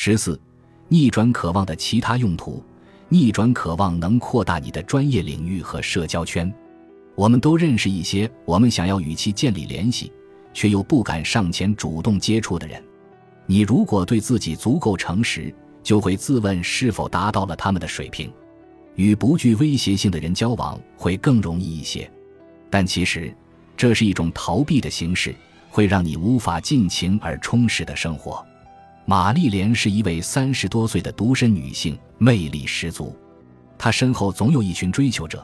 十四，逆转渴望的其他用途。逆转渴望能扩大你的专业领域和社交圈。我们都认识一些我们想要与其建立联系，却又不敢上前主动接触的人。你如果对自己足够诚实，就会自问是否达到了他们的水平。与不具威胁性的人交往会更容易一些，但其实这是一种逃避的形式，会让你无法尽情而充实的生活。玛丽莲是一位三十多岁的独身女性，魅力十足。她身后总有一群追求者，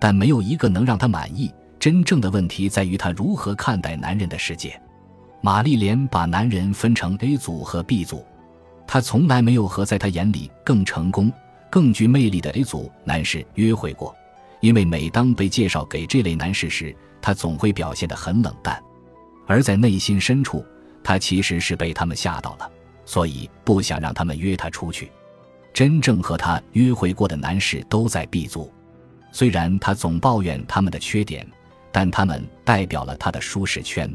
但没有一个能让她满意。真正的问题在于她如何看待男人的世界。玛丽莲把男人分成 A 组和 B 组，她从来没有和在她眼里更成功。更具魅力的 A 组男士约会过，因为每当被介绍给这类男士时，他总会表现得很冷淡，而在内心深处，他其实是被他们吓到了，所以不想让他们约他出去。真正和他约会过的男士都在 B 组，虽然他总抱怨他们的缺点，但他们代表了他的舒适圈。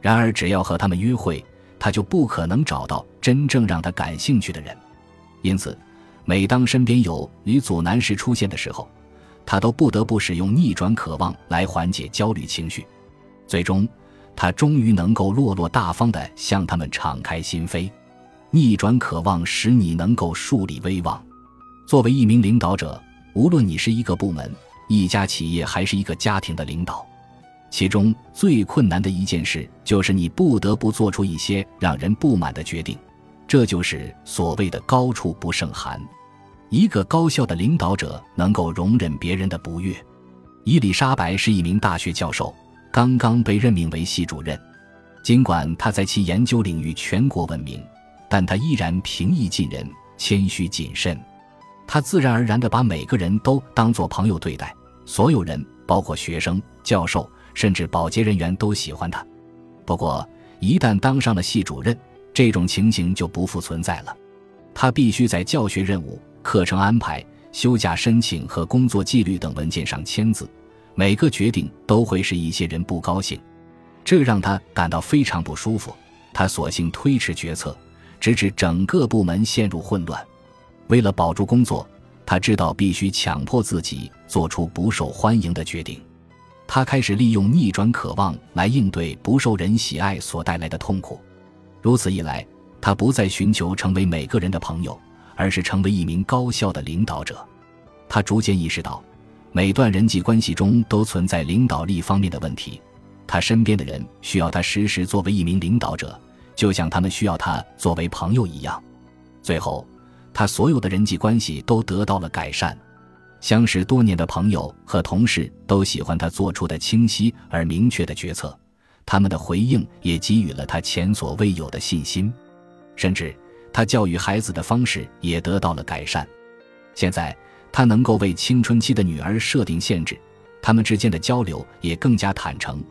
然而，只要和他们约会，他就不可能找到真正让他感兴趣的人，因此。每当身边有女组男士出现的时候，他都不得不使用逆转渴望来缓解焦虑情绪。最终，他终于能够落落大方地向他们敞开心扉。逆转渴望使你能够树立威望。作为一名领导者，无论你是一个部门、一家企业还是一个家庭的领导，其中最困难的一件事就是你不得不做出一些让人不满的决定。这就是所谓的“高处不胜寒”。一个高效的领导者能够容忍别人的不悦。伊丽莎白是一名大学教授，刚刚被任命为系主任。尽管他在其研究领域全国闻名，但他依然平易近人、谦虚谨慎。他自然而然地把每个人都当作朋友对待，所有人，包括学生、教授，甚至保洁人员都喜欢他。不过，一旦当上了系主任，这种情形就不复存在了。他必须在教学任务、课程安排、休假申请和工作纪律等文件上签字，每个决定都会使一些人不高兴，这让他感到非常不舒服。他索性推迟决策，直至整个部门陷入混乱。为了保住工作，他知道必须强迫自己做出不受欢迎的决定。他开始利用逆转渴望来应对不受人喜爱所带来的痛苦。如此一来，他不再寻求成为每个人的朋友，而是成为一名高效的领导者。他逐渐意识到，每段人际关系中都存在领导力方面的问题。他身边的人需要他时时作为一名领导者，就像他们需要他作为朋友一样。最后，他所有的人际关系都得到了改善。相识多年的朋友和同事都喜欢他做出的清晰而明确的决策。他们的回应也给予了他前所未有的信心，甚至他教育孩子的方式也得到了改善。现在他能够为青春期的女儿设定限制，他们之间的交流也更加坦诚，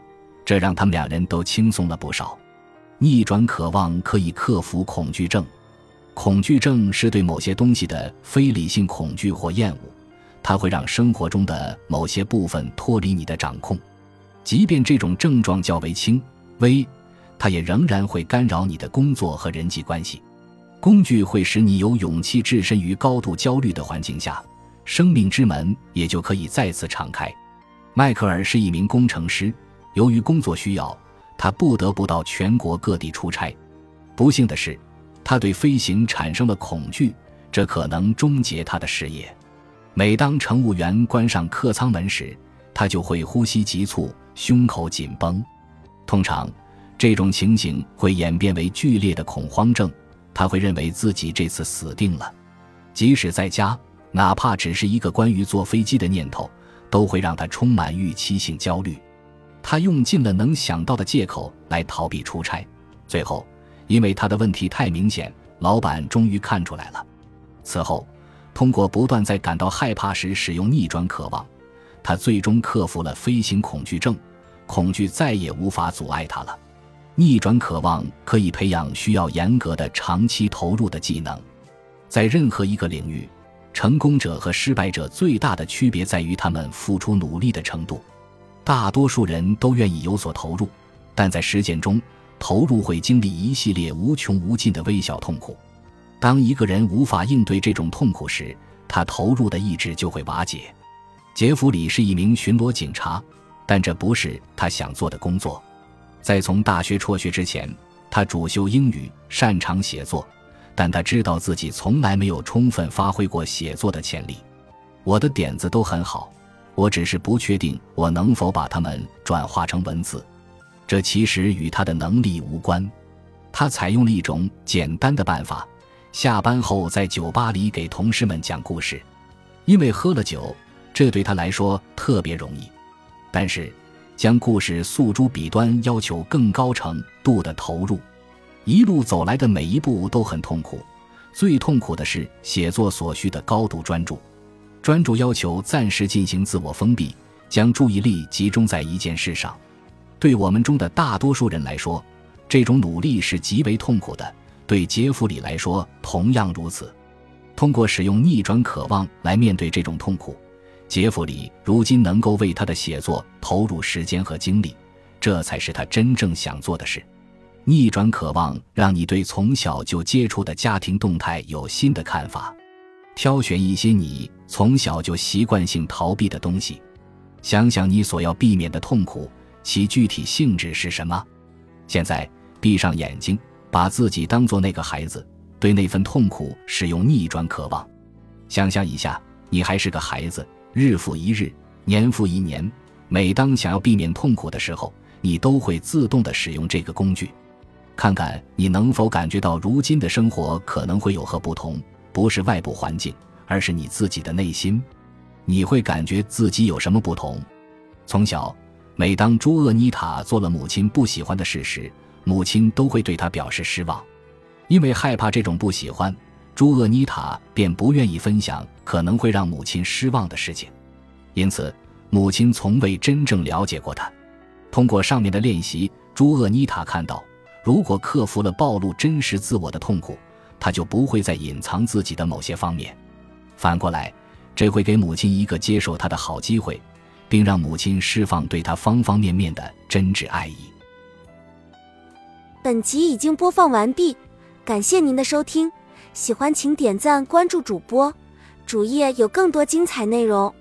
这让他们两人都轻松了不少。逆转渴望可以克服恐惧症，恐惧症是对某些东西的非理性恐惧或厌恶，它会让生活中的某些部分脱离你的掌控。即便这种症状较为轻微，它也仍然会干扰你的工作和人际关系。工具会使你有勇气置身于高度焦虑的环境下，生命之门也就可以再次敞开。迈克尔是一名工程师，由于工作需要，他不得不到全国各地出差。不幸的是，他对飞行产生了恐惧，这可能终结他的事业。每当乘务员关上客舱门时，他就会呼吸急促。胸口紧绷，通常这种情形会演变为剧烈的恐慌症。他会认为自己这次死定了，即使在家，哪怕只是一个关于坐飞机的念头，都会让他充满预期性焦虑。他用尽了能想到的借口来逃避出差。最后，因为他的问题太明显，老板终于看出来了。此后，通过不断在感到害怕时使用逆转渴望。他最终克服了飞行恐惧症，恐惧再也无法阻碍他了。逆转渴望可以培养需要严格的长期投入的技能。在任何一个领域，成功者和失败者最大的区别在于他们付出努力的程度。大多数人都愿意有所投入，但在实践中，投入会经历一系列无穷无尽的微小痛苦。当一个人无法应对这种痛苦时，他投入的意志就会瓦解。杰弗里是一名巡逻警察，但这不是他想做的工作。在从大学辍学之前，他主修英语，擅长写作，但他知道自己从来没有充分发挥过写作的潜力。我的点子都很好，我只是不确定我能否把它们转化成文字。这其实与他的能力无关。他采用了一种简单的办法：下班后在酒吧里给同事们讲故事，因为喝了酒。这对他来说特别容易，但是将故事诉诸笔端要求更高程度的投入，一路走来的每一步都很痛苦。最痛苦的是写作所需的高度专注，专注要求暂时进行自我封闭，将注意力集中在一件事上。对我们中的大多数人来说，这种努力是极为痛苦的。对杰弗里来说同样如此。通过使用逆转渴望来面对这种痛苦。杰弗里如今能够为他的写作投入时间和精力，这才是他真正想做的事。逆转渴望让你对从小就接触的家庭动态有新的看法，挑选一些你从小就习惯性逃避的东西，想想你所要避免的痛苦，其具体性质是什么。现在闭上眼睛，把自己当做那个孩子，对那份痛苦使用逆转渴望。想象一下，你还是个孩子。日复一日，年复一年，每当想要避免痛苦的时候，你都会自动的使用这个工具。看看你能否感觉到如今的生活可能会有何不同？不是外部环境，而是你自己的内心。你会感觉自己有什么不同？从小，每当朱厄妮塔做了母亲不喜欢的事时，母亲都会对她表示失望，因为害怕这种不喜欢。朱厄妮塔便不愿意分享可能会让母亲失望的事情，因此母亲从未真正了解过她。通过上面的练习，朱厄妮塔看到，如果克服了暴露真实自我的痛苦，他就不会再隐藏自己的某些方面。反过来，这会给母亲一个接受他的好机会，并让母亲释放对他方方面面的真挚爱意。本集已经播放完毕，感谢您的收听。喜欢请点赞关注主播，主页有更多精彩内容。